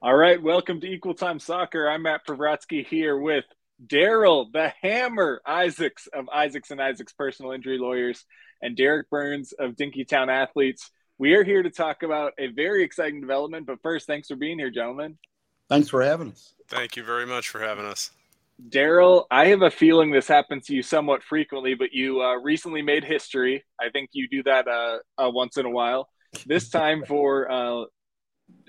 All right, welcome to Equal Time Soccer. I'm Matt Pravratsky here with Darryl, the Hammer Isaacs of Isaacs and Isaacs Personal Injury Lawyers, and Derek Burns of Dinkytown Athletes. We are here to talk about a very exciting development. But first, thanks for being here, gentlemen. Thanks for having us. Thank you very much for having us. Darryl, I have a feeling this happens to you somewhat frequently, but you uh, recently made history. I think you do that uh, uh, once in a while. This time for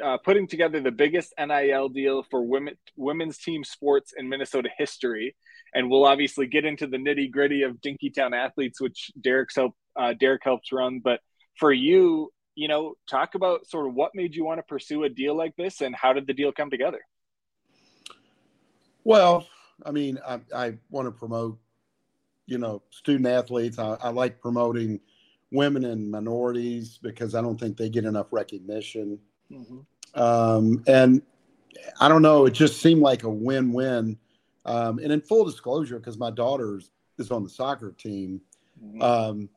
uh, putting together the biggest NIL deal for women women's team sports in Minnesota history, and we'll obviously get into the nitty gritty of Dinkytown athletes, which Derek's help uh, Derek helps run. But for you, you know, talk about sort of what made you want to pursue a deal like this, and how did the deal come together? Well, I mean, I, I want to promote, you know, student athletes. I, I like promoting women and minorities because I don't think they get enough recognition. Mm-hmm. Um, and I don't know, it just seemed like a win win. Um, and in full disclosure, because my daughter is on the soccer team, mm-hmm. um,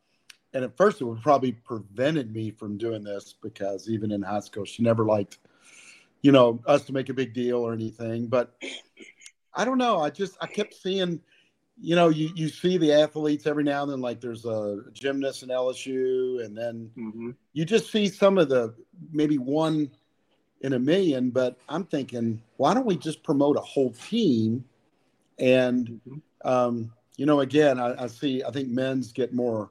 and at first it would probably prevented me from doing this because even in high school, she never liked, you know, us to make a big deal or anything. But I don't know. I just I kept seeing, you know, you you see the athletes every now and then, like there's a gymnast in LSU, and then mm-hmm. you just see some of the maybe one in a million. But I'm thinking, why don't we just promote a whole team? And mm-hmm. um, you know, again, I, I, see. I think men's get more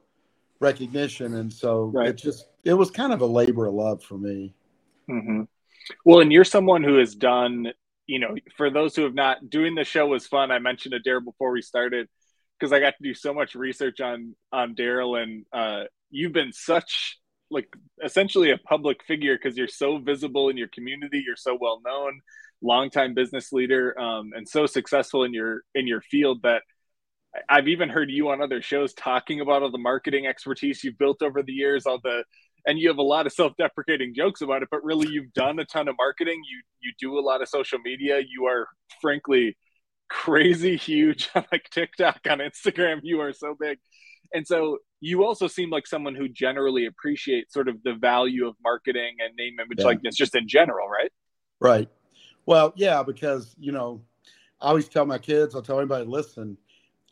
recognition, and so right. it just it was kind of a labor of love for me. Mm-hmm. Well, and you're someone who has done you know, for those who have not, doing the show was fun. I mentioned Darryl before we started because I got to do so much research on on Darryl, and uh, you've been such like essentially a public figure because you're so visible in your community, you're so well known, longtime business leader, um, and so successful in your in your field that I've even heard you on other shows talking about all the marketing expertise you've built over the years, all the and you have a lot of self-deprecating jokes about it but really you've done a ton of marketing. You you do a lot of social media. You are frankly crazy huge on like tiktok on instagram. You are so big. And so you also seem like someone who generally appreciates sort of the value of marketing and name image yeah. likeness just in general right? Right. Well yeah because you know i always tell my kids i'll tell anybody listen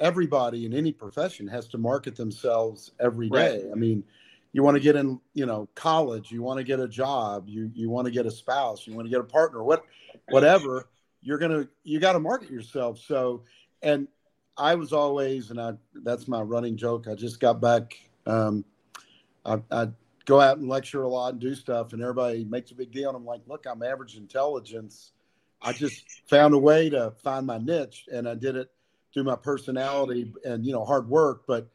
everybody in any profession has to market themselves every day. Right. i mean you want to get in you know college you want to get a job you you want to get a spouse you want to get a partner what whatever you're gonna you got to market yourself. So and i was always and i that's my running joke i just got back um i, I go out and lecture a lot and do stuff and everybody makes a big deal and i'm like look i'm average intelligence. I just found a way to find my niche and i did it through my personality and you know hard work but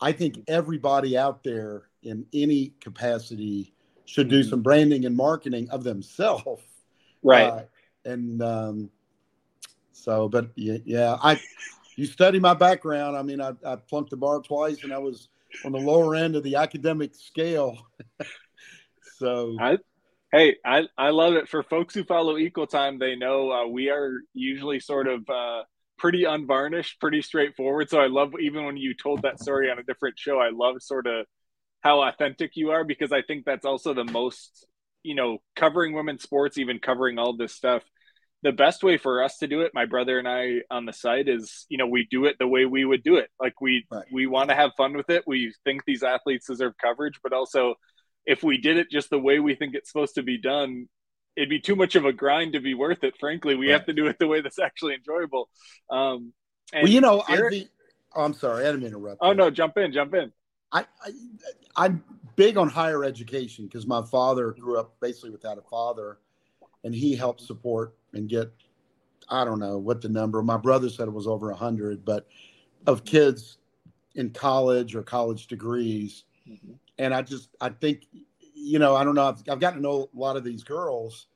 i think everybody out there in any capacity should do mm-hmm. some branding and marketing of themselves. Right. Uh, and um, so, but yeah, yeah, I, you study my background. I mean, I, I flunked the bar twice and I was on the lower end of the academic scale. so, I, hey, I, I love it. For folks who follow Equal Time, they know uh, we are usually sort of uh, pretty unvarnished, pretty straightforward. So I love even when you told that story on a different show, I love sort of how authentic you are because I think that's also the most, you know, covering women's sports, even covering all this stuff. The best way for us to do it, my brother and I on the site, is you know we do it the way we would do it. Like we right. we want to have fun with it. We think these athletes deserve coverage, but also if we did it just the way we think it's supposed to be done, it'd be too much of a grind to be worth it. Frankly, we right. have to do it the way that's actually enjoyable. Um, well, you know, Eric, I oh, I'm sorry, I didn't interrupt. Oh you. no, jump in, jump in. I, I am big on higher education because my father grew up basically without a father, and he helped support and get I don't know what the number. My brother said it was over a hundred, but of kids in college or college degrees, mm-hmm. and I just I think you know I don't know I've, I've gotten to know a lot of these girls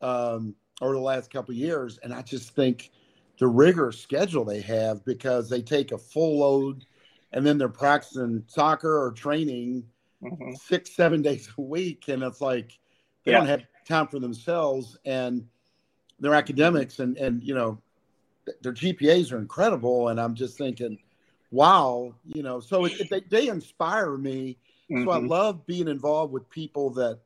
um, over the last couple years, and I just think the rigorous schedule they have because they take a full load and then they're practicing soccer or training mm-hmm. six, seven days a week. And it's like they yeah. don't have time for themselves and their academics and, and, you know, their GPAs are incredible. And I'm just thinking, wow, you know, so it, it, they, they inspire me. Mm-hmm. So I mm-hmm. love being involved with people that,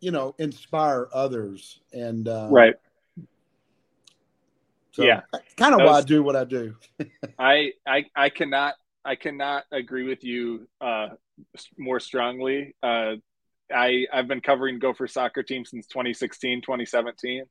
you know, inspire others. And uh, right. So yeah, kind of why I do what I do. I, I I cannot I cannot agree with you uh, more strongly. Uh, I I've been covering Gopher soccer team since 2016, 2017,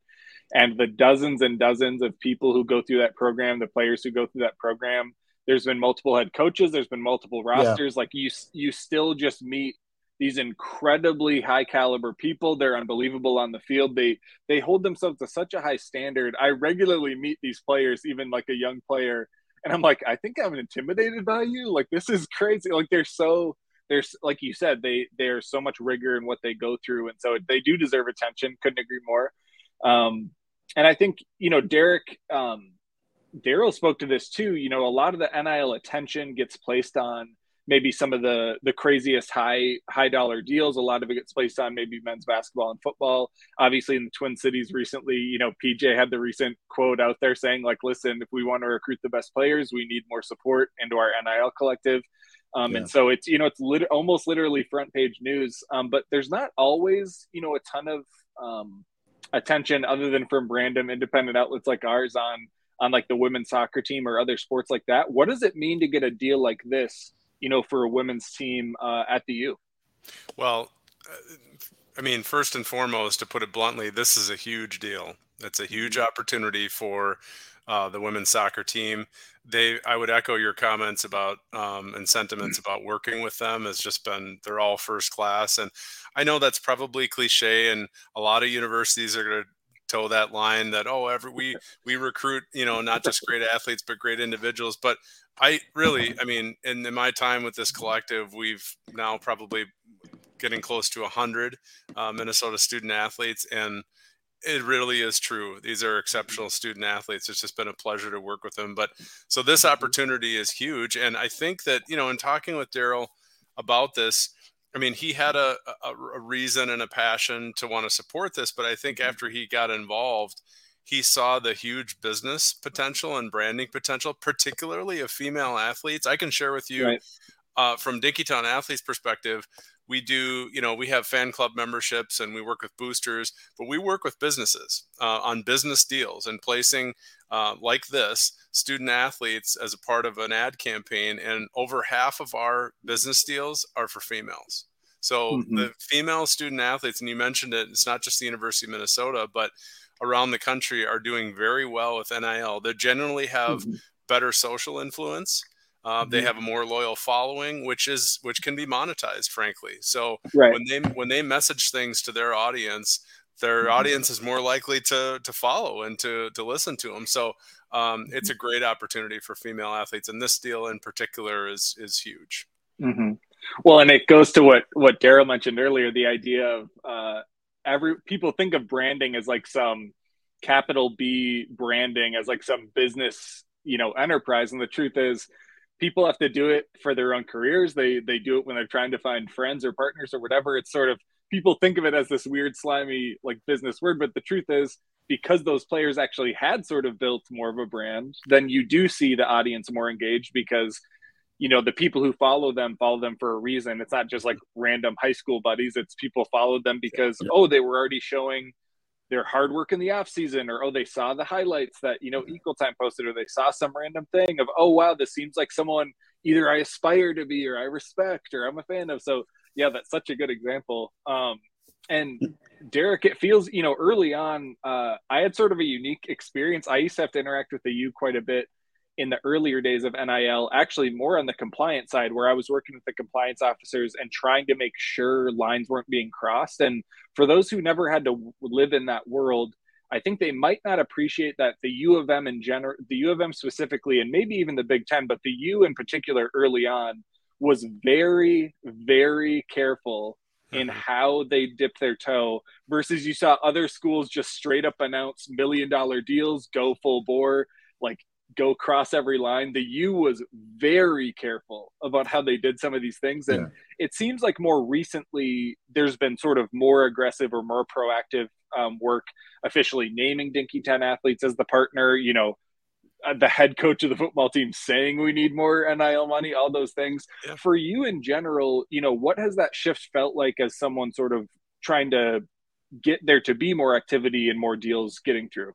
and the dozens and dozens of people who go through that program, the players who go through that program. There's been multiple head coaches. There's been multiple rosters. Yeah. Like you, you still just meet these incredibly high caliber people. They're unbelievable on the field. They they hold themselves to such a high standard. I regularly meet these players, even like a young player, and I'm like, I think I'm intimidated by you. Like this is crazy. Like they're so there's like you said, they there's so much rigor in what they go through, and so they do deserve attention. Couldn't agree more. Um, and I think you know Derek. Um, Darryl spoke to this too. You know, a lot of the NIL attention gets placed on maybe some of the the craziest high high dollar deals. A lot of it gets placed on maybe men's basketball and football. Obviously, in the Twin Cities recently, you know, PJ had the recent quote out there saying like, "Listen, if we want to recruit the best players, we need more support into our NIL collective." Um, yeah. And so it's you know it's lit- almost literally front page news, um, but there's not always you know a ton of um, attention other than from random independent outlets like ours on on like the women's soccer team or other sports like that. What does it mean to get a deal like this? You know, for a women's team uh, at the U. Well, uh, I mean, first and foremost, to put it bluntly, this is a huge deal. It's a huge mm-hmm. opportunity for uh, the women's soccer team. They, I would echo your comments about um, and sentiments about working with them. Has just been they're all first class, and I know that's probably cliche, and a lot of universities are going to toe that line that oh every we we recruit you know not just great athletes but great individuals but i really i mean in, in my time with this collective we've now probably getting close to 100 uh, minnesota student athletes and it really is true. These are exceptional student athletes. It's just been a pleasure to work with them. But so this mm-hmm. opportunity is huge. And I think that, you know, in talking with Darryl about this, I mean, he had a, a, a, reason and a passion to want to support this. But I think mm-hmm. after he got involved, he saw the huge business potential and branding potential, particularly of female athletes. I can share with you right. uh, from Dinkytown athletes' perspective we do you know we have fan club memberships and we work with boosters but we work with businesses uh, on business deals and placing uh, like this student athletes as a part of an ad campaign and over half of our business deals are for females so mm-hmm. the female student athletes and you mentioned it it's not just the university of minnesota but around the country are doing very well with nil they generally have mm-hmm. better social influence uh, they mm-hmm. have a more loyal following, which is which can be monetized, frankly. So right. when they when they message things to their audience, their mm-hmm. audience is more likely to to follow and to to listen to them. So um, it's a mm-hmm. great opportunity for female athletes, and this deal in particular is is huge. Mm-hmm. Well, and it goes to what what Darryl mentioned earlier, the idea of uh, every people think of branding as like some capital B branding as like some business you know enterprise, and the truth is people have to do it for their own careers. They they do it when they're trying to find friends or partners or whatever. It's sort of people think of it as this weird slimy like business word, but the truth is because those players actually had sort of built more of a brand, then you do see the audience more engaged because you know the people who follow them follow them for a reason. It's not just like random high school buddies. It's people followed them because oh they were already showing their hard work in the off season or oh they saw the highlights that you know equal time posted or they saw some random thing of oh wow this seems like someone either i aspire to be or i respect or i'm a fan of. So yeah that's such a good example. Um and derek it feels you know early on uh i had sort of a unique experience. I used to have to interact with the u quite a bit in the earlier days of NIL, actually more on the compliance side, where I was working with the compliance officers and trying to make sure lines weren't being crossed. And for those who never had to live in that world, I think they might not appreciate that the U of M in general, the U of M specifically, and maybe even the Big Ten, but the U in particular early on was very, very careful in mm-hmm. how they dip their toe versus you saw other schools just straight up announce million dollar deals, go full bore. Like go cross every line. The U was very careful about how they did some of these things. And yeah. it seems like more recently there's been sort of more aggressive or more proactive um, work officially naming Dinky Dinkytown athletes as the partner, you know, uh, the head coach of the football team saying we need more NIL money, all those things. Yeah. For you in general, you know, what has that shift felt like as someone sort of trying to get there to be more activity and more deals getting through?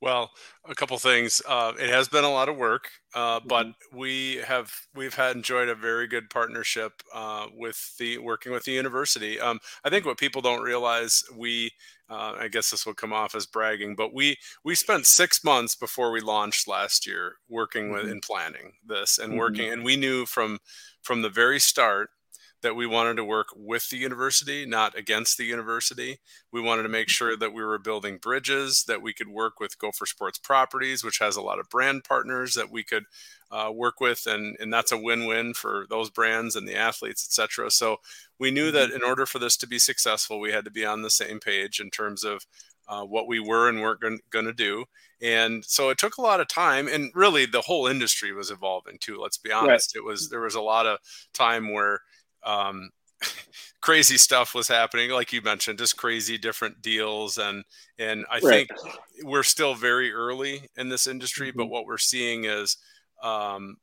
Well, a couple things. Uh, it has been a lot of work, uh, but mm-hmm. we have we've had enjoyed a very good partnership uh, with the working with the university. Um, I think what people don't realize, we uh, I guess this will come off as bragging, but we we spent six months before we launched last year working mm-hmm. with and planning this and mm-hmm. working, and we knew from from the very start that we wanted to work with the university, not against the university. We wanted to make sure that we were building bridges, that we could work with Gopher Sports Properties, which has a lot of brand partners that we could uh, work with, and and that's a win-win for those brands and the athletes, et cetera. So we knew that mm-hmm. in order for this to be successful, we had to be on the same page in terms of uh, what we were and weren't going to do. And so it took a lot of time, and really the whole industry was evolving too. Let's be honest; right. it was there was a lot of time where um, crazy stuff was happening like you mentioned just crazy different deals and and i right. think we're still very early in this industry mm-hmm. but what we're seeing is um,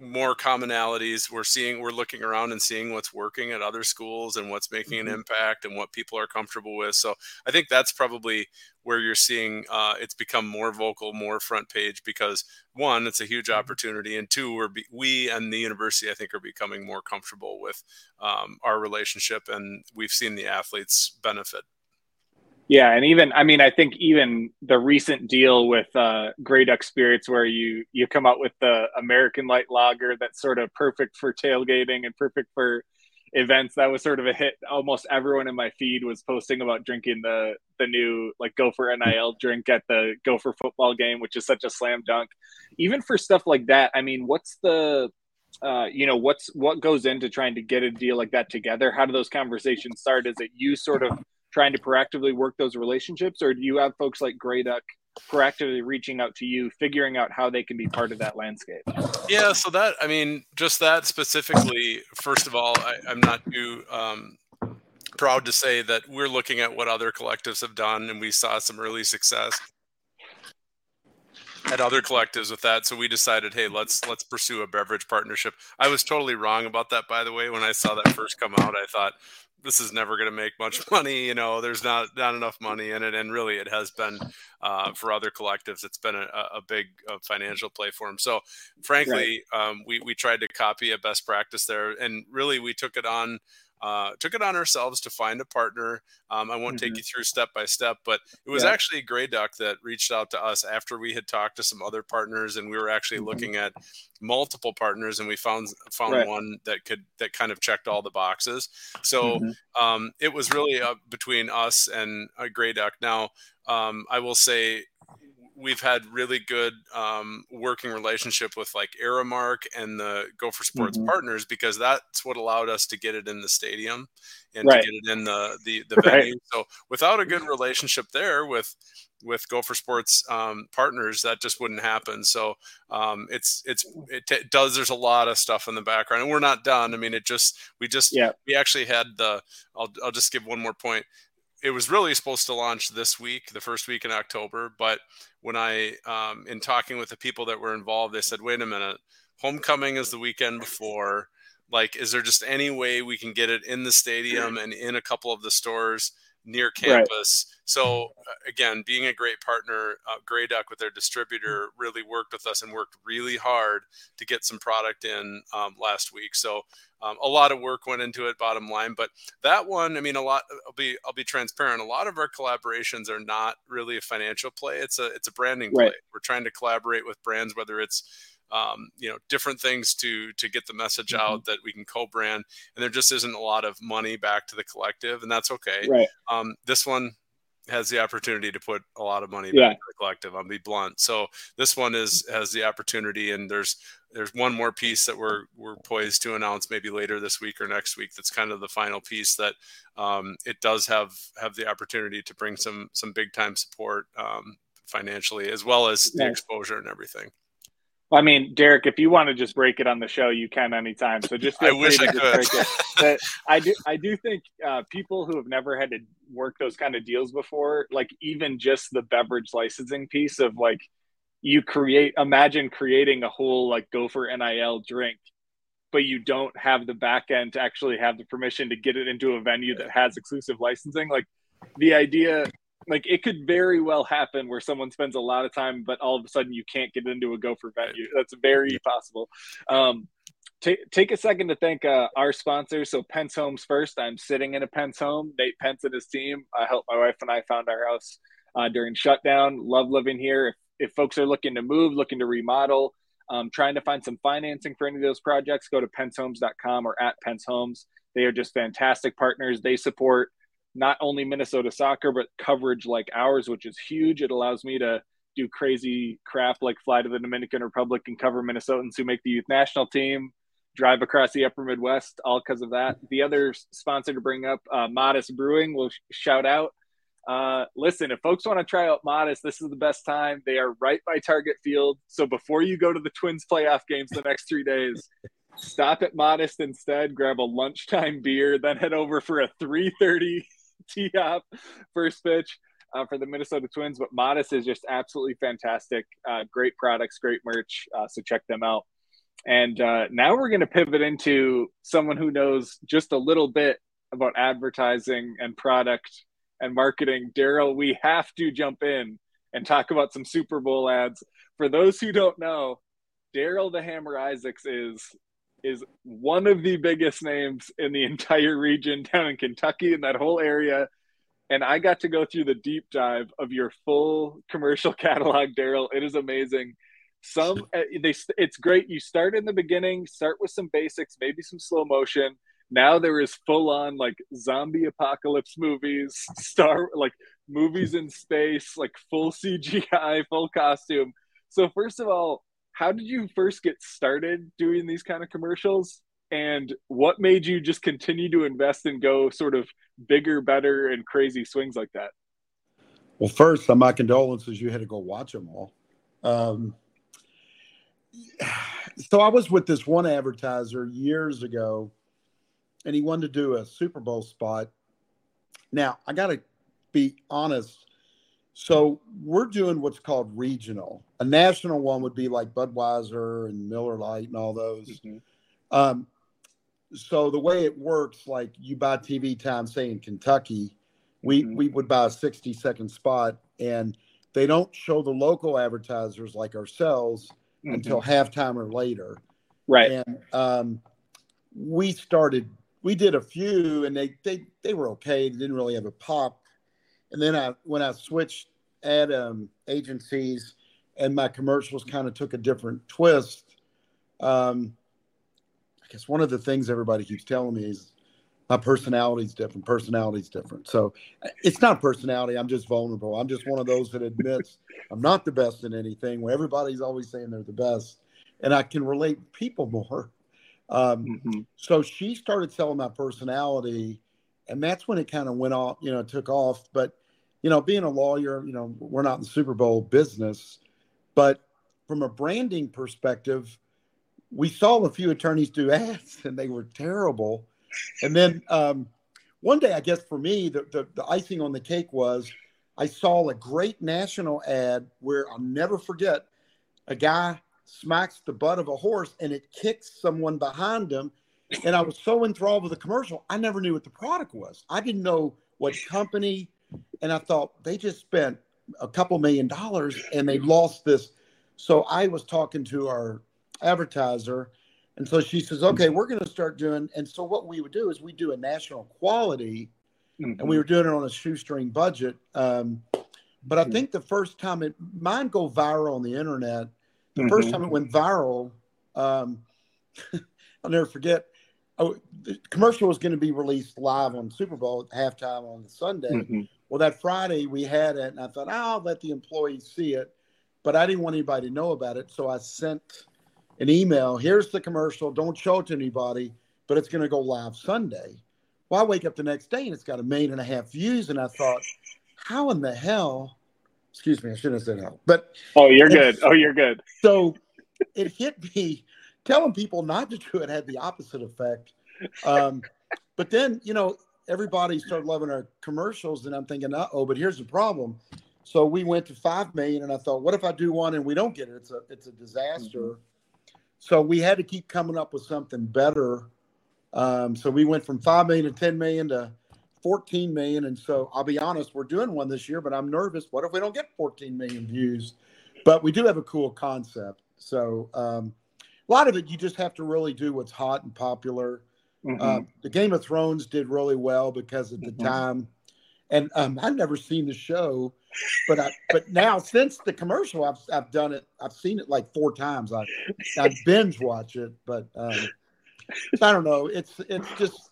more commonalities we're seeing we're looking around and seeing what's working at other schools and what's making mm-hmm. an impact and what people are comfortable with so i think that's probably where you're seeing uh, it's become more vocal more front page because one it's a huge mm-hmm. opportunity and two we're be, we and the university i think are becoming more comfortable with um, our relationship and we've seen the athletes benefit yeah, and even I mean I think even the recent deal with uh, Grey Duck Spirits, where you you come out with the American Light Lager that's sort of perfect for tailgating and perfect for events. That was sort of a hit. Almost everyone in my feed was posting about drinking the the new like Gopher NIL drink at the Gopher football game, which is such a slam dunk. Even for stuff like that, I mean, what's the uh, you know what's what goes into trying to get a deal like that together? How do those conversations start? Is it you sort of trying to proactively work those relationships, or do you have folks like Grey Duck proactively reaching out to you, figuring out how they can be part of that landscape? Yeah, so that I mean, just that specifically. First of all, I, am not too um, proud to say that we're looking at what other collectives have done, and we saw some early success at other collectives with that. So we decided, hey, let's let's pursue a beverage partnership. I was totally wrong about that, by the way. When I saw that first come out, I thought this is never going to make much money. You know, there's not not enough money in it, and really, it has been uh, for other collectives. It's been a, a big uh, financial play for them. So, frankly, right. um, we we tried to copy a best practice there, and really, we took it on uh, took it on ourselves to find a partner. Um, I won't mm-hmm. take you through step by step, but it was yeah. actually Grey Duck that reached out to us after we had talked to some other partners, and we were actually mm-hmm. looking at multiple partners, and we found found right. one that could that kind of checked all the boxes. So mm-hmm. um, it was really uh, between us and uh, Grey Duck. Now um, I will say we've had really good um, working relationship with like Aramark and the Gopher Sports mm-hmm. partners because that's what allowed us to get it in the stadium and right. to get it in the the, the right. venue. So without a good relationship there with with Gopher Sports um, partners, that just wouldn't happen. So um, it's it's it t- does. There's a lot of stuff in the background, and we're not done. I mean, it just we just yeah. we actually had the. I'll I'll just give one more point it was really supposed to launch this week, the first week in October. But when I, um, in talking with the people that were involved, they said, wait a minute, homecoming is the weekend before. Like, is there just any way we can get it in the stadium and in a couple of the stores near campus? Right. So, uh, again, being a great partner, uh, Grey Duck with their distributor really worked with us and worked really hard to get some product in um, last week. So, um, a lot of work went into it, bottom line. But that one, I mean, a lot. I'll be I'll be transparent. A lot of our collaborations are not really a financial play. It's a it's a branding right. play. We're trying to collaborate with brands, whether it's um, you know different things to to get the message mm-hmm. out that we can co-brand and there just isn't a lot of money back to the collective and that's okay right. um, this one has the opportunity to put a lot of money back to the collective. I'll be blunt. So this one is has the opportunity, and there's there's one more piece that we're we're poised to announce maybe later this week or next week. That's kind of the final piece that um, it does have have the opportunity to bring some some big time support um, financially as well as the exposure and everything. I mean, Derek, if you want to just break it on the show, you can anytime. So just I wish I could. but I do, I do think uh, people who have never had to work those kind of deals before, like even just the beverage licensing piece of like, you create, imagine creating a whole like Gopher NIL drink, but you don't have the back end to actually have the permission to get it into a venue that has exclusive licensing. Like the idea like it could very well happen where someone spends a lot of time, but all of a sudden you can't get into a Gopher venue. That's very possible. Um, take take a second to thank uh, our sponsors. So Pentz Homes first. I'm sitting in a Pentz home. Nate Pentz and his team. I helped my wife and I found our house uh, during shutdown. Love living here. If, if folks are looking to move, looking to remodel, um, trying to find some financing for any of those projects, go to pentzhomes.com or at Pentz Homes. They are just fantastic partners. They support not only Minnesota soccer, but coverage like ours, which is huge. It allows me to do crazy crap like fly to the Dominican Republic and cover Minnesotans who make the youth national team, drive across the upper Midwest, all because of that. The other sponsor to bring up, uh, Modist Brewing, will shout out. Uh, listen, if folks want to try out Modist, this is the best time. They are right by Target Field. So before you go to the Twins playoff games the next three days, stop at Modist instead, grab a lunchtime beer, then head over for a 330 tee off first pitch uh, for the Minnesota Twins. But Modist is just absolutely fantastic. Uh, great products, great merch. Uh, so check them out. And uh, now we're going to pivot into someone who knows just a little bit about advertising and product and marketing. Darryl, we have to jump in and talk about some Super Bowl ads. For those who don't know, Darryl the Hammer Isaacs is is one of the biggest names in the entire region down in Kentucky in that whole area. And I got to go through the deep dive of your full commercial catalog, Darryl. It is amazing. Some eh, they it's great. You start in the beginning, start with some basics, maybe some slow motion. Now there is full on like zombie apocalypse movies, star like movies in space, like full CGI, full costume. So first of all, how did you first get started doing these kind of commercials? And what made you just continue to invest and go sort of bigger better and crazy swings like that? Well first on my condolences. You had to go watch them all. Um, so i was with this one advertiser years ago and he wanted to do a super bowl spot. Now i gotta be honest so we're doing what's called regional. A national one would be like Budweiser and Miller Lite and all those. Mm-hmm. Um, so the way it works, like you buy TV time, say in Kentucky, we mm-hmm. we would buy a 60 second spot, and they don't show the local advertisers like ourselves mm-hmm. until halftime or later. Right. And um, we started. We did a few, and they they they were okay. They didn't really have a pop and then I when I switched ad um, agencies and my commercials kind of took a different twist. Um, I guess one of the things everybody keeps telling me is my personality is different. Personality is different. So it's not personality. I'm just vulnerable. I'm just one of those that admits I'm not the best in anything. Where everybody's always saying they're the best, and I can relate people more. Um, mm-hmm. So she started selling my personality, and that's when it kind of went off, you know, took off. But, you know, being a lawyer, you know, we're not in the Super Bowl business, but from a branding perspective, we saw a few attorneys do ads and they were terrible. And then um, one day, I guess for me, the, the, the icing on the cake was I saw a great national ad where I'll never forget a guy smacks the butt of a horse and it kicks someone behind him and I was so enthralled with the commercial, I never knew what the product was. I didn't know what company, and I thought they just spent a couple million dollars and they lost this. So I was talking to our advertiser, and so she says, "Okay, we're going to start doing." And so what we would do is we do a national quality, mm-hmm. and we were doing it on a shoestring budget. Um, but I mm-hmm. think the first time it mine go viral on the internet, the mm-hmm. first time it went viral, um, I'll never forget oh, the commercial was going to be released live on Super Bowl at halftime on the Sunday. Mm-hmm. Well, that Friday we had it, and I thought, oh, I'll let the employees see it, but I didn't want anybody to know about it, so I sent an email. Here's the commercial. Don't show it to anybody, but it's going to go live Sunday. Well, I wake up the next day and it's got a million and a half views, and I thought, how in the hell? Excuse me, I shouldn't have said hell, but oh, you're good. Oh, you're good. So it hit me telling people not to do it had the opposite effect. Um, but then, you know, everybody started loving our commercials, and I'm thinking, oh, but here's the problem. So we went to five million, and I thought, what if I do one and we don't get it? It's a it's a disaster. Mm-hmm. So we had to keep coming up with something better. Um, so we went from five million to ten million to 14 million. And so I'll be honest, we're doing one this year, but I'm nervous. What if we don't get 14 million views? But we do have a cool concept. So um, a lot of it, you just have to really do what's hot and popular. Mm-hmm. Uh, the Game of Thrones did really well because at the mm-hmm. time, and um, I've never seen the show, but I, but now since the commercial, I've I've done it. I've seen it like four times. I I binge watch it, but um, I don't know. It's it's just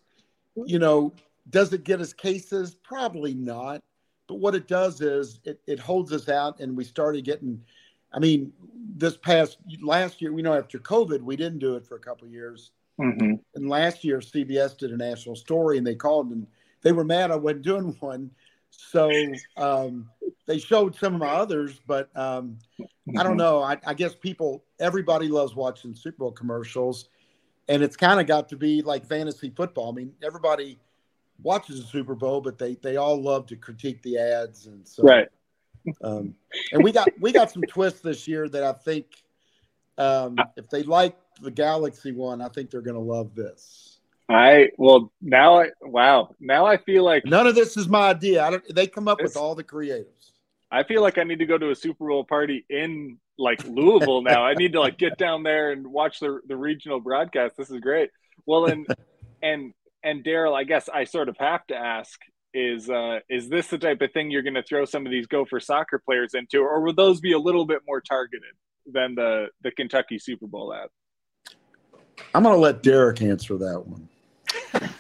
you know, does it get us cases? Probably not. But what it does is it, it holds us out, and we started getting. I mean, this past last year, we know after COVID, we didn't do it for a couple years. Mm-hmm. And last year, CBS did a national story, and they called and they were mad I wasn't doing one. So um, they showed some of my others, but um. I don't mm-hmm. know. I, I, guess people, everybody loves watching Super Bowl commercials, and it's kind of got to be like fantasy football. I mean, everybody watches the Super Bowl, but they they all love to critique the ads, and so right. Um, and we got we got some twists this year that I think um, if they like the Galaxy one, I think they're going to love this. I well now I wow now I feel like none of this is my idea. I don't. They come up with all the creatives. I feel like I need to go to a Super Bowl party in like Louisville now. I need to like get down there and watch the the regional broadcast. This is great. Well, and and and Darryl, I guess I sort of have to ask is uh, is this the type of thing you're going to throw some of these Gopher soccer players into, or will those be a little bit more targeted than the the Kentucky Super Bowl ad? I'm going to let Derek answer that one.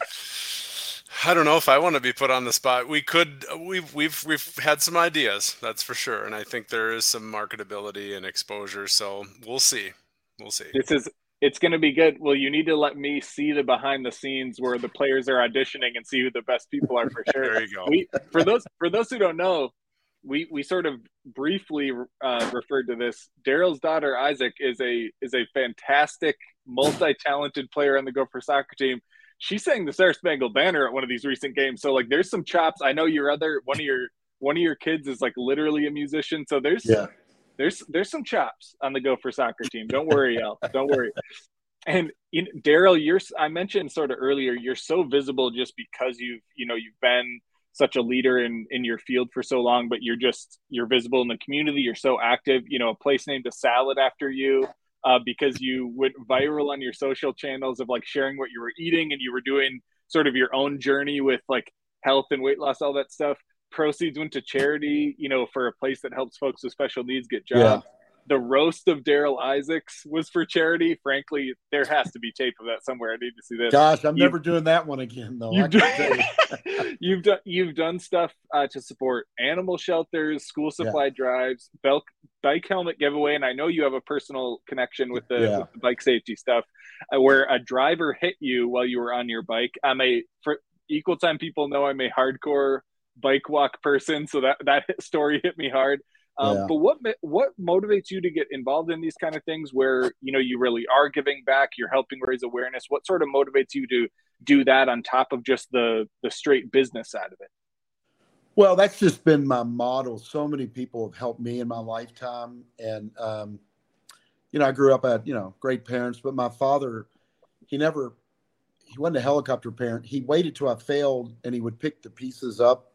I don't know if I want to be put on the spot. We could we've we've we've had some ideas, that's for sure, and I think there is some marketability and exposure. So we'll see. We'll see. This is it's going to be good. Well, you need to let me see the behind the scenes where the players are auditioning and see who the best people are for sure. there you go. We, for those for those who don't know, we we sort of briefly uh, referred to this. Darryl's daughter Isaac is a is a fantastic multi-talented player on the Gopher soccer team. She sang the Star Spangled Banner at one of these recent games. So like there's some chops. I know your other one of your one of your kids is like literally a musician. So there's yeah. There's there's some chops on the Gopher soccer team. Don't worry, Al. Don't worry. And Darryl, you're I mentioned sort of earlier, you're so visible just because you've you know you've been such a leader in in your field for so long, but you're just you're visible in the community. You're so active. You know, a place named a salad after you uh, because you went viral on your social channels of like sharing what you were eating and you were doing sort of your own journey with like health and weight loss, all that stuff. Proceeds went to charity, you know, for a place that helps folks with special needs get jobs. Yeah the roast of Darryl Isaacs was for charity. Frankly, there has to be tape of that somewhere. I need to see this. Gosh, I'm you've, never doing that one again, though. You've, done, you've done you've done stuff uh, to support animal shelters, school supply yeah. drives, bike bike helmet giveaway, and I know you have a personal connection with the, yeah. with the bike safety stuff, uh, where a driver hit you while you were on your bike. I'm a for equal time people know I'm a hardcore bike walk person, so that that story hit me hard. Um, yeah. But what what motivates you to get involved in these kind of things where you know you really are giving back, you're helping raise awareness? What sort of motivates you to do that on top of just the the straight business side of it? Well, that's just been my model. So many people have helped me in my lifetime, and um, you know, I grew up at you know great parents, but my father, he never, he wasn't a helicopter parent. He waited till I failed, and he would pick the pieces up,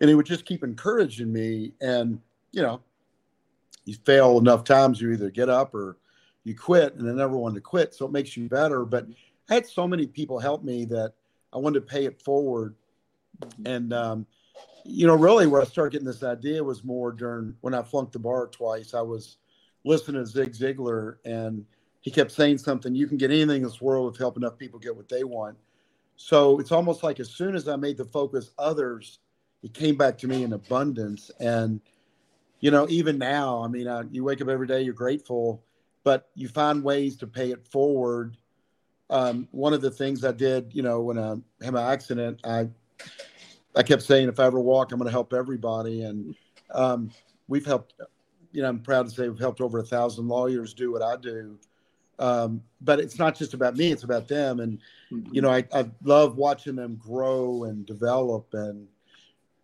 and he would just keep encouraging me and you know, you fail enough times, you either get up or you quit, and I never wanted to quit. So it makes you better. But I had so many people help me that I wanted to pay it forward. And, um, you know, really where I started getting this idea was more during when I flunked the bar twice. I was listening to Zig Ziglar, and he kept saying something you can get anything in this world if help enough people get what they want. So it's almost like as soon as I made the focus others, it came back to me in abundance. And you know, even now, I mean, uh, you wake up every day, you're grateful, but you find ways to pay it forward. Um, one of the things I did, you know, when I had my accident, I I kept saying, if I ever walk, I'm going to help everybody, and um, we've helped. You know, I'm proud to say we've helped over a thousand lawyers do what I do. Um, but it's not just about me; it's about them. And mm-hmm. you know, I, I love watching them grow and develop and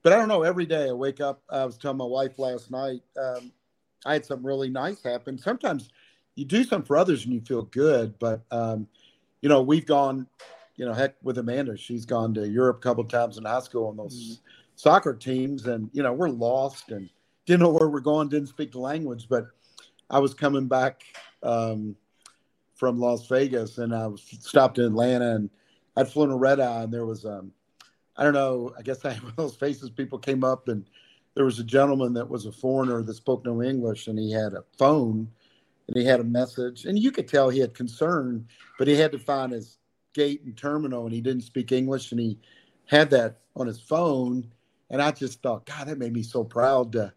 but I don't know. Every day I wake up, I was telling my wife last night, um, I had something really nice happen. Sometimes you do something for others and you feel good, but um, you know, we've gone you know, heck with Amanda, she's gone to Europe a couple times in high school on those mm-hmm. soccer teams, and you know, we're lost and didn't know where we're going, didn't speak the language. But I was coming back um, from Las Vegas, and I was stopped in Atlanta, and I'd flown a red eye, and there was um, I don't know, I guess I had one of those faces. People came up, and there was a gentleman that was a foreigner that spoke no English, and he had a phone, and he had a message, and you could tell he had concern, but he had to find his gate and terminal, and he didn't speak English, and he had that on his phone, and I just thought, God, that made me so proud to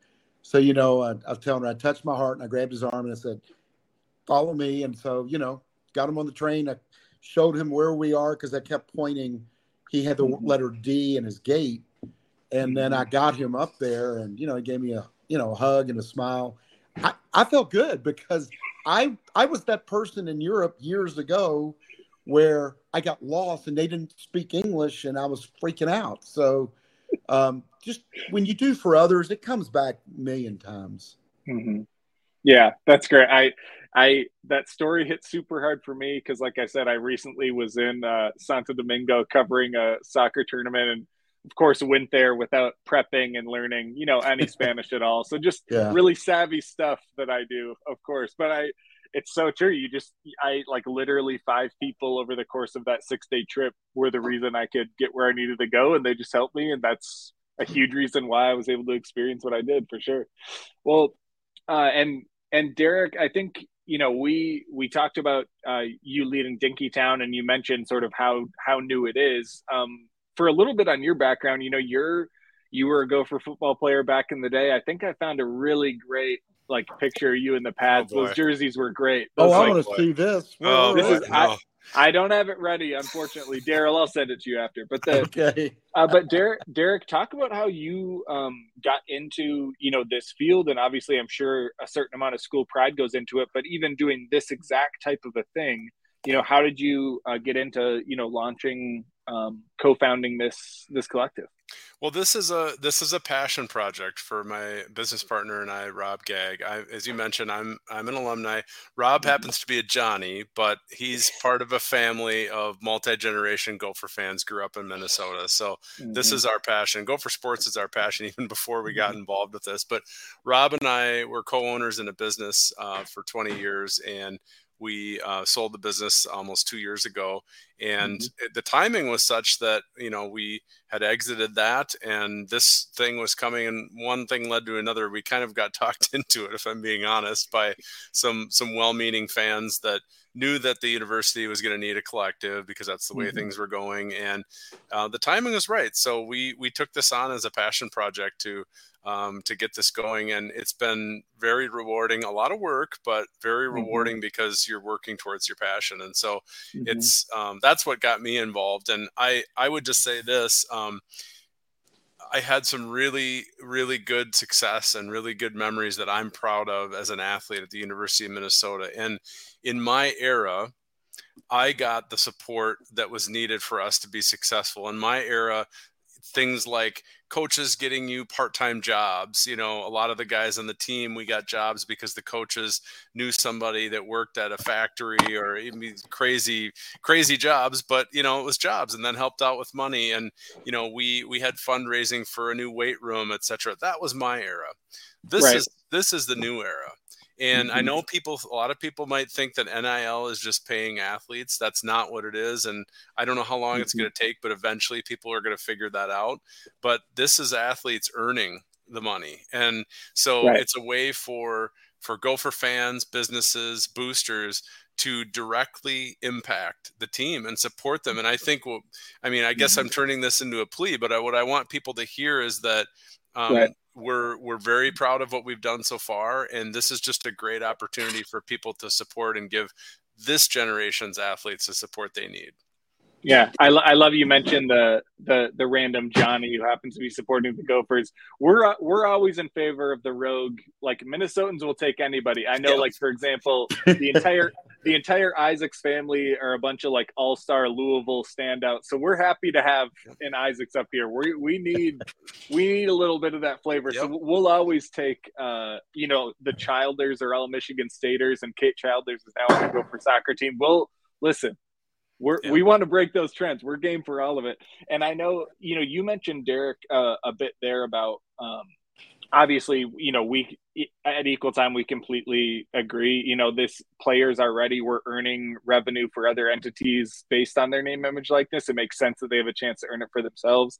so, you know, I, I was telling her, I touched my heart and I grabbed his arm and I said, follow me. And so, you know, got him on the train. I showed him where we are because I kept pointing. He had the mm-hmm. letter D in his gate. And then I got him up there and, you know, he gave me a, you know, a hug and a smile. I, I felt good because I I was that person in Europe years ago where I got lost and they didn't speak English and I was freaking out. So um, just when you do for others, it comes back a million times. Mm-hmm. Yeah, that's great. I, I that story hit super hard for me because, like I said, I recently was in uh, Santo Domingo covering a soccer tournament, and of course went there without prepping and learning, you know, any Spanish at all. So just yeah. really savvy stuff that I do, of course. But I, it's so true. You just, I like literally five people over the course of that six day trip were the reason I could get where I needed to go, and they just helped me, and that's a huge reason why I was able to experience what I did for sure. Well, uh, and and Derek, I think you know we we talked about uh, you leading Dinkytown, and you mentioned sort of how how new it is. Um, for a little bit on your background, you know, you're you were a Gopher football player back in the day. I think I found a really great like picture of you in the pads. Oh, Those jerseys were great. Oh, Those, oh, like, I want to see this. Oh, this is I, I don't have it ready, unfortunately. Darryl, I'll send it to you after. But the okay. Uh, but Derek, Derek, talk about how you um, got into you know this field, and obviously, I'm sure a certain amount of school pride goes into it. But even doing this exact type of a thing, you know, how did you uh, get into you know launching, um, co-founding this this collective? Well, this is a this is a passion project for my business partner and I, Rob Gag. I, as you mentioned, I'm I'm an alumni. Rob mm-hmm. happens to be a Johnny, but he's part of a family of multi generation Gopher fans. Grew up in Minnesota, so mm-hmm. this is our passion. Gopher sports is our passion, even before we got mm-hmm. involved with this. But Rob and I were co-owners in a business uh, for 20 years, and we uh, sold the business almost two years ago and mm-hmm. the timing was such that you know we had exited that and this thing was coming and one thing led to another we kind of got talked into it if i'm being honest by some some well-meaning fans that knew that the university was going to need a collective because that's the way mm-hmm. things were going and uh, the timing was right so we we took this on as a passion project to um, to get this going. And it's been very rewarding, a lot of work, but very mm-hmm. rewarding because you're working towards your passion. And so mm-hmm. it's um, that's what got me involved. And I I would just say this. Um, I had some really, really good success and really good memories that I'm proud of as an athlete at the University of Minnesota. And in my era, I got the support that was needed for us to be successful. In my era, things like coaches getting you part-time jobs you know a lot of the guys on the team we got jobs because the coaches knew somebody that worked at a factory or crazy crazy jobs but you know it was jobs and then helped out with money. And you know we we had fundraising for a new weight room etc that was my era. This right. is this is the new era and mm-hmm. I know people, a lot of people might think that NIL is just paying athletes. That's not what it is. And I don't know how long mm-hmm. it's going to take, but eventually people are going to figure that out. But this is athletes earning the money. And so right. it's a way for, for Gopher fans, businesses, boosters to directly impact the team and support them. And I think, well, I mean, I guess mm-hmm. I'm turning this into a plea, but I, what I want people to hear is that um, right we're we're very proud of what we've done so far and this is just a great opportunity for people to support and give this generation's athletes the support they need yeah, I, I love you mentioned the the the random Johnny who happens to be supporting the Gophers. We're uh, we're always in favor of the rogue. Like Minnesotans will take anybody. I know, yeah. like for example, the entire the entire Isaacs family are a bunch of like all star Louisville standouts. So we're happy to have an Isaacs up here. We we need we need a little bit of that flavor. Yep. So we'll always take uh you know the Childers are all Michigan Staters and Kate Childers is now on the Gopher soccer team. We'll listen we're yeah. we want to break those trends. We're game for all of it. And I know you know you mentioned Derek uh, a bit there about um, obviously you know we at equal time we completely agree you know this players are ready we're earning revenue for other entities based on their name image likeness it makes sense that they have a chance to earn it for themselves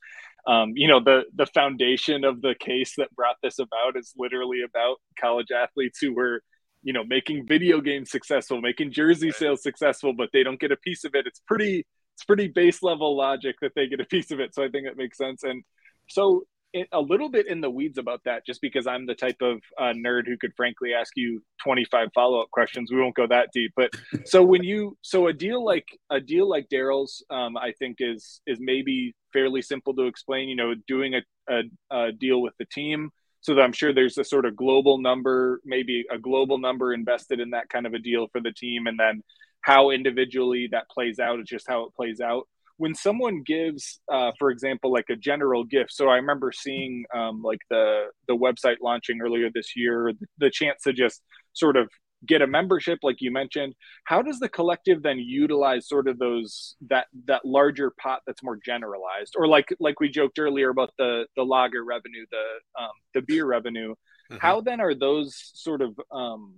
um, you know the the foundation of the case that brought this about is literally about college athletes who were you know making video games successful making jersey sales successful but they don't get a piece of it it's pretty it's pretty base level logic that they get a piece of it so i think it makes sense and so a little bit in the weeds about that just because I'm the type of uh, nerd who could frankly ask you 25 follow-up questions. We won't go that deep, but so when you so a deal like a deal like Darryl's, um, I think is is maybe fairly simple to explain. You know, doing a, a, a deal with the team, so I'm sure there's a sort of global number, maybe a global number invested in that kind of a deal for the team, and then how individually that plays out is just how it plays out when someone gives, uh, for example, like a general gift. So I remember seeing um, like the the website launching earlier this year, the chance to just sort of get a membership like you mentioned how does the collective then utilize sort of those that that larger pot that's more generalized or like like we joked earlier about the the lager revenue the um, the beer revenue mm-hmm. how then are those sort of um,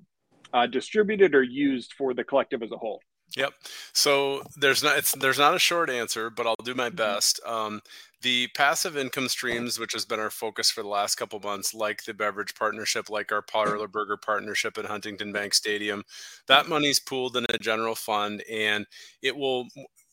uh, distributed or used for the collective as a whole Yep. So there's not it's there's not a short answer, but I'll do my mm-hmm. best. Um, the passive income streams, which has been our focus for the last couple months, like the beverage partnership, like our mm-hmm. Parlour Burger partnership at Huntington Bank Stadium, that money's pooled in a general fund, and it will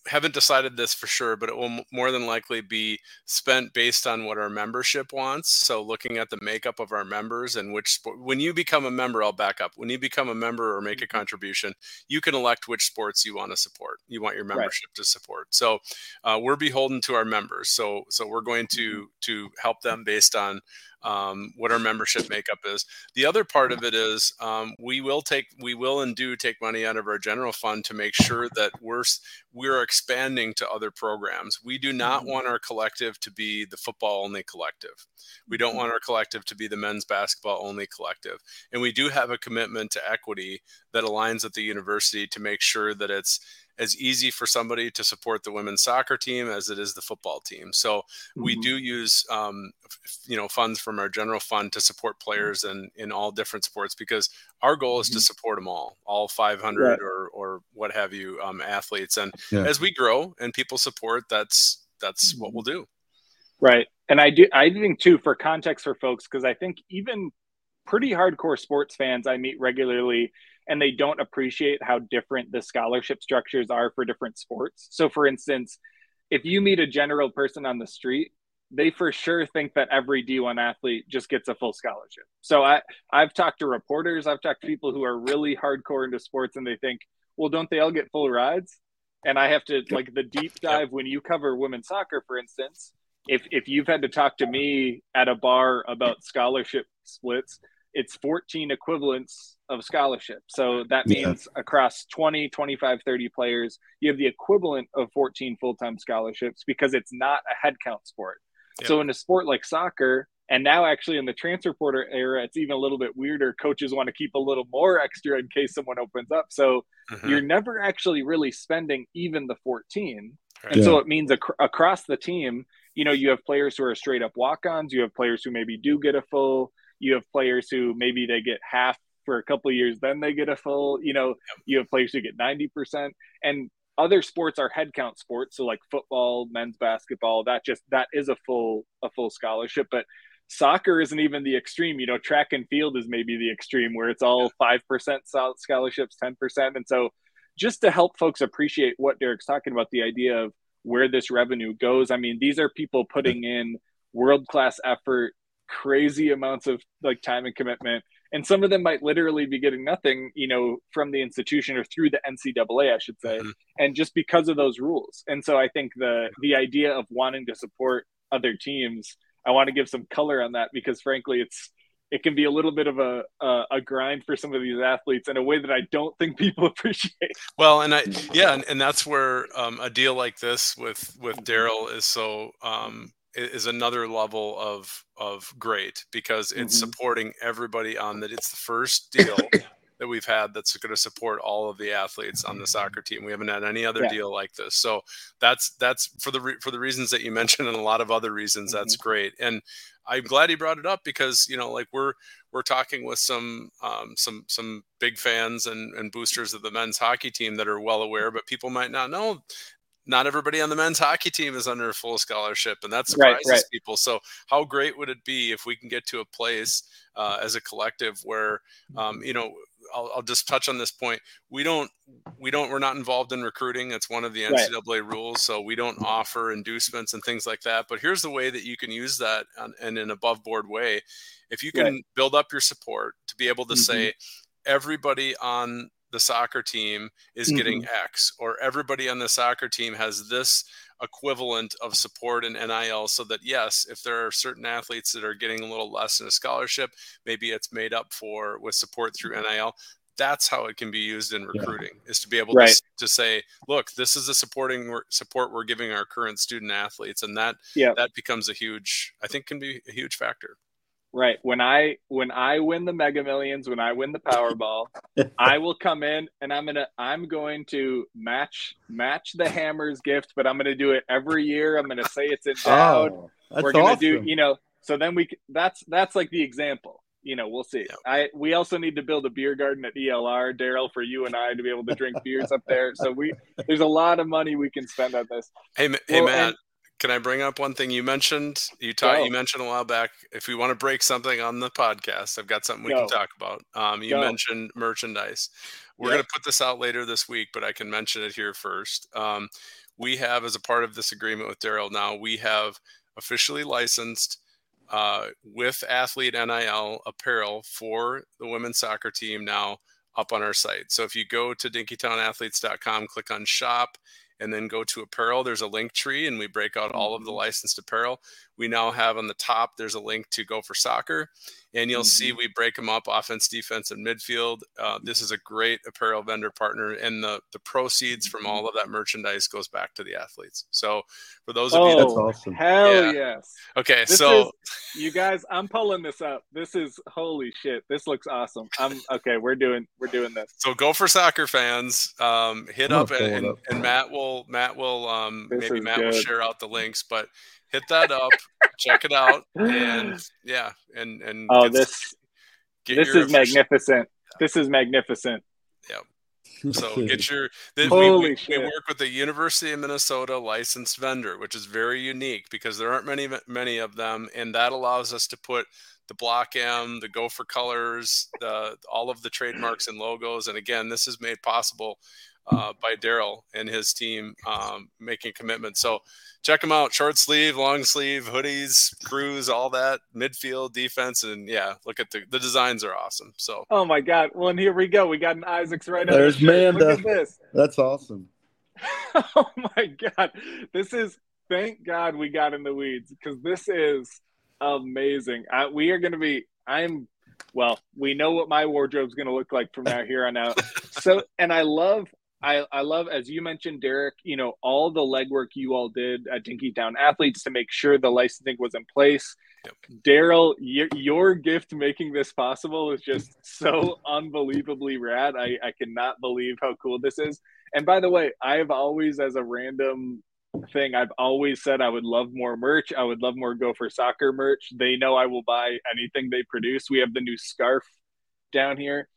haven't decided this for sure, but it will more than likely be spent based on what our membership wants. So looking at the makeup of our members and which sport, when you become a member, I'll back up. When you become a member or make a mm-hmm. contribution, you can elect which sports you want to support. You want your membership right. to support. So uh, we're beholden to our members. So so we're going to mm-hmm. to help them based on um, what our membership makeup is. The other part of it is um, we will take, we will and do take money out of our general fund to make sure that we're we're expanding to other programs. We do not mm-hmm. want our collective to be the football only collective. We don't mm-hmm. want our collective to be the men's basketball only collective. And we do have a commitment to equity that aligns with the university to make sure that it's as easy for somebody to support the women's soccer team as it is the football team. So mm-hmm. we do use, um, you know, funds from our general fund to support players in, in all different sports because our goal is mm-hmm. to support them all, all 500 right. or, or what have you, um, athletes. And yeah. as we grow and people support, that's, that's mm-hmm. what we'll do. Right. And I do, I think too, for context for folks, because I think even pretty hardcore sports fans I meet regularly, and they don't appreciate how different the scholarship structures are for different sports. So, for instance, if you meet a general person on the street, they for sure think that every D1 athlete just gets a full scholarship. So I I've talked to reporters, I've talked to people who are really hardcore into sports and they think, well, don't they all get full rides? And I have to like the deep dive when you cover women's soccer, for instance. If if you've had to talk to me at a bar about scholarship splits, it's 14 equivalents of scholarship. So that means yeah. across 20, 25, 30 players, you have the equivalent of 14 full time scholarships because it's not a headcount sport. Yeah. So in a sport like soccer, and now actually in the transfer portal era, it's even a little bit weirder. Coaches want to keep a little more extra in case someone opens up. So mm-hmm. you're never actually really spending even the 14. Right. And yeah. so it means ac- across the team, you know, you have players who are straight up walk ons, you have players who maybe do get a full you have players who maybe they get half for a couple of years, then they get a full. You know, you have players who get ninety percent, and other sports are headcount sports. So like football, men's basketball, that just that is a full a full scholarship, but soccer isn't even the extreme. You know track and field is maybe the extreme where it's all 5% scholarships 10% and so just to help folks appreciate what derek's talking about the idea of where this revenue goes i mean these are people putting in world class effort crazy amounts of like time and commitment and some of them might literally be getting nothing you know from the institution or through the ncaa i should say mm-hmm. and just because of those rules and so i think the the idea of wanting to support other teams i want to give some color on that because frankly it's it can be a little bit of a, a, a grind for some of these athletes in a way that I don't think people appreciate. Well, and I yeah, and, and that's where um, a deal like this with with Darryl is so um, is another level of of great because it's mm-hmm. supporting everybody on that. It's the first deal that we've had that's going to support all of the athletes on the soccer team. We haven't had any other yeah. deal like this. So that's that's for the re- for the reasons that you mentioned and a lot of other reasons. Mm-hmm. That's great. And I'm glad he brought it up because you know like we're we're talking with some um, some some big fans and, and boosters of the men's hockey team that are well aware, but people might not know not everybody on the men's hockey team is under a full scholarship, and that surprises right, right. people. So, how great would it be if we can get to a place uh, as a collective where, um, you know, I'll, I'll, just touch on this point. We don't, we don't, we're not involved in recruiting. It's one of the NCAA right. rules, so we don't offer inducements and things like that. But here's the way that you can use that and in an above board way. If you can build up your support to be able to mm-hmm. say, everybody on the soccer team is mm-hmm. getting X, or everybody on the soccer team has this equivalent of support and NIL so that yes, if there are certain athletes that are getting a little less in a scholarship, maybe it's made up for with support through mm-hmm. NIL. That's how it can be used in recruiting yeah. is to be able right. to, to say, look, this is the supporting support we're giving our current student athletes. And that, yeah. that becomes a huge, I think can be a huge factor. Right. When I when I win the Mega Millions, when I win the Powerball, I will come in and I'm gonna I'm going to match match the Hammers gift, but I'm gonna do it every year. I'm gonna say it's endowed. Oh, We're gonna awesome. do you know. So then we that's that's like the example. You know, we'll see. Yep. I we also need to build a beer garden at ELR, Darryl, for you and I to be able to drink beers up there. So we there's a lot of money we can spend on this. Hey, hey Matt. And, can I bring up one thing you mentioned? You taught you mentioned a while back. If we want to break something on the podcast, I've got something we Go. can talk about. Um, you Go. mentioned merchandise. We're yep. going to put this out later this week, but I can mention it here first. Um, we have, as a part of this agreement with Darryl, now we have officially licensed uh, with athlete NIL apparel for the women's soccer team now up on our site. So if you go to dinkytownathletes.com, click on shop, and then go to apparel. There's a link tree, and we break out all of the mm-hmm. licensed apparel. We now have on the top, there's a link to Gopher soccer and you'll mm-hmm. see we break them up offense, defense, and midfield. Uh, this is a great apparel vendor partner, and the the proceeds from mm-hmm. all of that merchandise goes back to the athletes. So for those of oh, you, that's awesome. Hell yeah. yes. Okay, this so is, you guys, I'm pulling this up. This is holy shit. This looks awesome. I'm okay. We're doing we're doing this. So Gopher soccer fans. Um, hit up and, and, up and, Matt will Matt will um, maybe Matt good. will share out the links, but hit that up, check it out, and yeah, and and oh, this this is magnificent. This is magnificent. Yeah. So get your. we, we, we, work with the University of Minnesota licensed vendor, which is very unique because there aren't many many of them, and that allows us to put the block M, the Gopher colors, the all of the trademarks and logos. And again, this is made possible uh, by Darryl and his team um, making commitments. So check them out: short sleeve, long sleeve, hoodies, crews, all that, midfield, defense, and yeah, look at the the designs are awesome. So oh my god, well and here we go. We got an Isaacs right there. there's Manda. Look at this. That's awesome. oh my god, this is thank God we got in the weeds because this is amazing. I, we are going to be. I'm well, we know what my wardrobe's going to look like from now here on out. So, and I love I, I love, as you mentioned, Derek, you know, all the legwork you all did at Dinkytown Athletes to make sure the licensing was in place. Yep. Darryl, your, your gift making this possible is just so unbelievably rad. I, I cannot believe how cool this is. And by the way, I've always, as a random thing, I've always said I would love more merch. I would love more Gopher Soccer merch. They know I will buy anything they produce. We have the new scarf down here.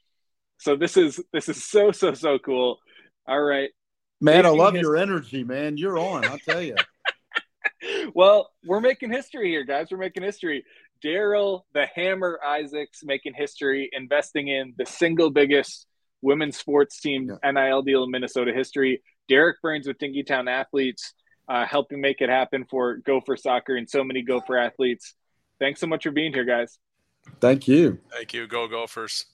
So this is this is so so so cool. All right. Man, I love your energy, man. You're on, I'll tell you. well, we're making history here, guys. We're making history. Darryl, the Hammer Isaacs, making history, investing in the single biggest women's sports team yeah. NIL deal in Minnesota history. Derek Burns with Dinkytown Athletes, uh, helping make it happen for Gopher Soccer and so many Gopher athletes. Thanks so much for being here, guys. Thank you. Thank you. Go Gophers.